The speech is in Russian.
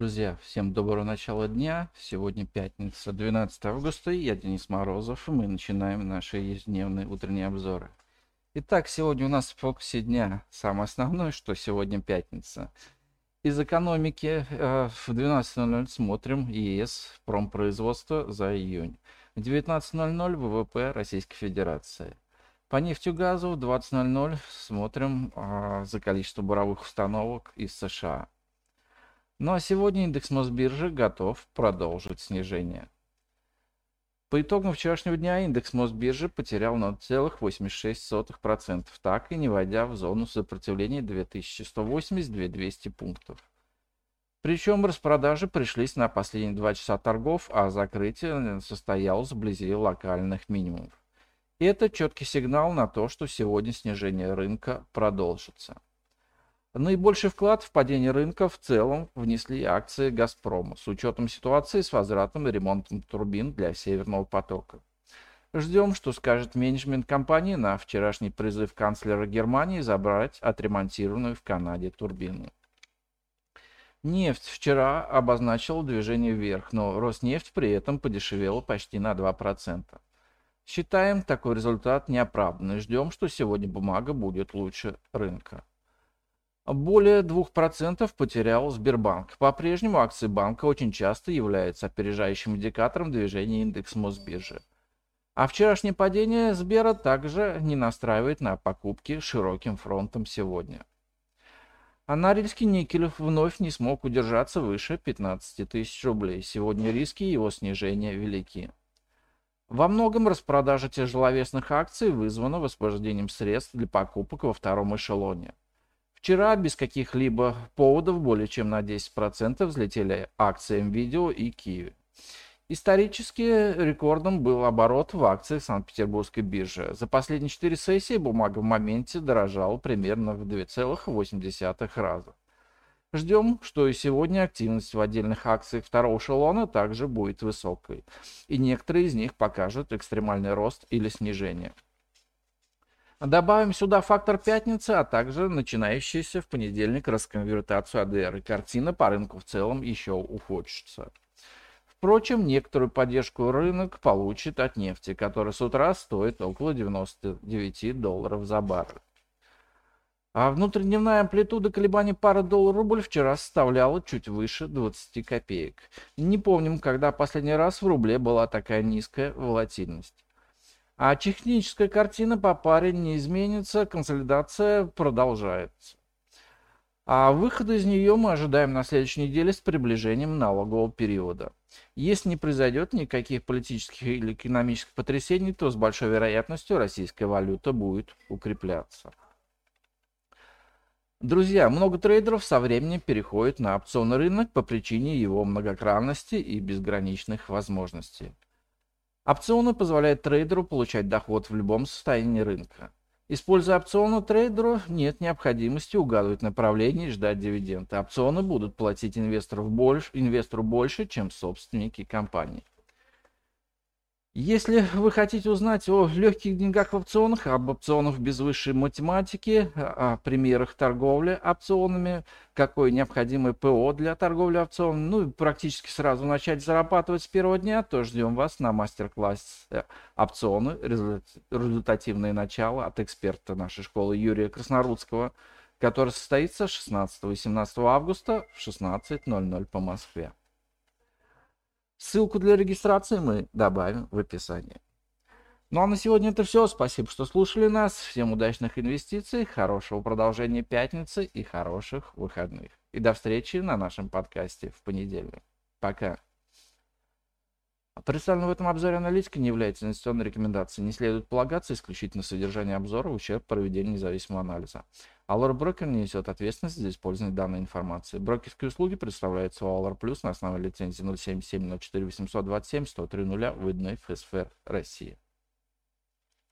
Друзья, всем доброго начала дня. Сегодня пятница, 12 августа. Я Денис Морозов, и мы начинаем наши ежедневные утренние обзоры. Итак, сегодня у нас в фокусе дня самое основное, что сегодня пятница. Из экономики э, в 12.00 смотрим ЕС промпроизводство за июнь. В 19.00 ВВП Российской Федерации. По нефтегазу в 20.00 смотрим э, за количество буровых установок из США. Ну а сегодня индекс Мосбиржи готов продолжить снижение. По итогам вчерашнего дня индекс Мосбиржи потерял 0,86%, так и не войдя в зону сопротивления 2180-2200 пунктов. Причем распродажи пришлись на последние два часа торгов, а закрытие состоялось вблизи локальных минимумов. И это четкий сигнал на то, что сегодня снижение рынка продолжится. Наибольший вклад в падение рынка в целом внесли акции «Газпрома» с учетом ситуации с возвратом и ремонтом турбин для «Северного потока». Ждем, что скажет менеджмент компании на вчерашний призыв канцлера Германии забрать отремонтированную в Канаде турбину. Нефть вчера обозначила движение вверх, но Роснефть при этом подешевела почти на 2%. Считаем такой результат неоправданным и ждем, что сегодня бумага будет лучше рынка. Более 2% потерял Сбербанк. По-прежнему акции банка очень часто являются опережающим индикатором движения индекса Мосбиржи. А вчерашнее падение Сбера также не настраивает на покупки широким фронтом сегодня. А Норильский никель вновь не смог удержаться выше 15 тысяч рублей. Сегодня риски его снижения велики. Во многом распродажа тяжеловесных акций вызвана высвобождением средств для покупок во втором эшелоне. Вчера без каких-либо поводов более чем на 10% взлетели акции NVIDIA и Kiwi. Исторически рекордом был оборот в акциях Санкт-Петербургской биржи. За последние 4 сессии бумага в моменте дорожала примерно в 2,8 раза. Ждем, что и сегодня активность в отдельных акциях второго эшелона также будет высокой, и некоторые из них покажут экстремальный рост или снижение. Добавим сюда фактор пятницы, а также начинающийся в понедельник расконвертацию АДР. И картина по рынку в целом еще ухудшится. Впрочем, некоторую поддержку рынок получит от нефти, которая с утра стоит около 99 долларов за баррель. А внутридневная амплитуда колебаний пары доллар-рубль вчера составляла чуть выше 20 копеек. Не помним, когда последний раз в рубле была такая низкая волатильность. А техническая картина по паре не изменится, консолидация продолжается. А выхода из нее мы ожидаем на следующей неделе с приближением налогового периода. Если не произойдет никаких политических или экономических потрясений, то с большой вероятностью российская валюта будет укрепляться. Друзья, много трейдеров со временем переходят на опционный рынок по причине его многогранности и безграничных возможностей. Опционы позволяют трейдеру получать доход в любом состоянии рынка. Используя опционы, трейдеру нет необходимости угадывать направление и ждать дивиденды. Опционы будут платить инвестору больше, инвестору больше, чем собственники компании. Если вы хотите узнать о легких деньгах в опционах, об опционах без высшей математики, о примерах торговли опционами, какое необходимое ПО для торговли опционами, ну и практически сразу начать зарабатывать с первого дня, то ждем вас на мастер-классе опционы, результативное начало от эксперта нашей школы Юрия Краснорудского, который состоится 16 и 17 августа в 16.00 по Москве. Ссылку для регистрации мы добавим в описании. Ну а на сегодня это все. Спасибо, что слушали нас. Всем удачных инвестиций, хорошего продолжения пятницы и хороших выходных. И до встречи на нашем подкасте в понедельник. Пока. Представленная в этом обзоре аналитика не является инвестиционной рекомендацией. Не следует полагаться исключительно содержание обзора в ущерб проведению независимого анализа. Allure Broker не несет ответственность за использование данной информации. Брокерские услуги предоставляются у Allure Plus на основе лицензии 077 04 827 103 0 выданной ФСФР России.